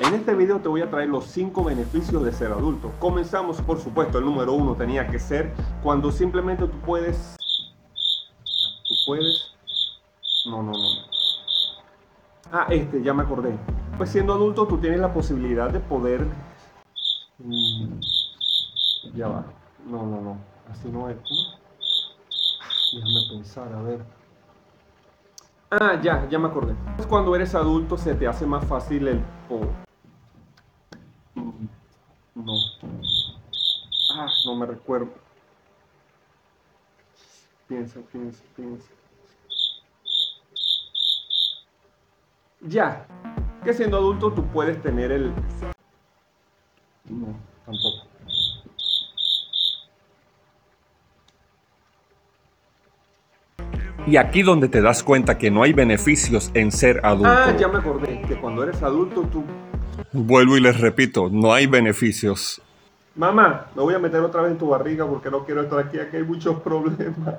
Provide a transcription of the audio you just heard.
En este video te voy a traer los 5 beneficios de ser adulto. Comenzamos, por supuesto, el número uno tenía que ser cuando simplemente tú puedes... Tú puedes... No, no, no. Ah, este, ya me acordé. Pues siendo adulto tú tienes la posibilidad de poder... Mm, ya va. No, no, no. Así no es. Déjame pensar, a ver. Ah, ya, ya me acordé. Cuando eres adulto se te hace más fácil el... No. Ah, no me recuerdo. Piensa, piensa, piensa. Ya. Que siendo adulto tú puedes tener el... No, tampoco. Y aquí donde te das cuenta que no hay beneficios en ser adulto. Ah, ya me acordé. Que cuando eres adulto tú Vuelvo y les repito, no hay beneficios. Mamá, me voy a meter otra vez en tu barriga porque no quiero estar aquí, aquí hay muchos problemas.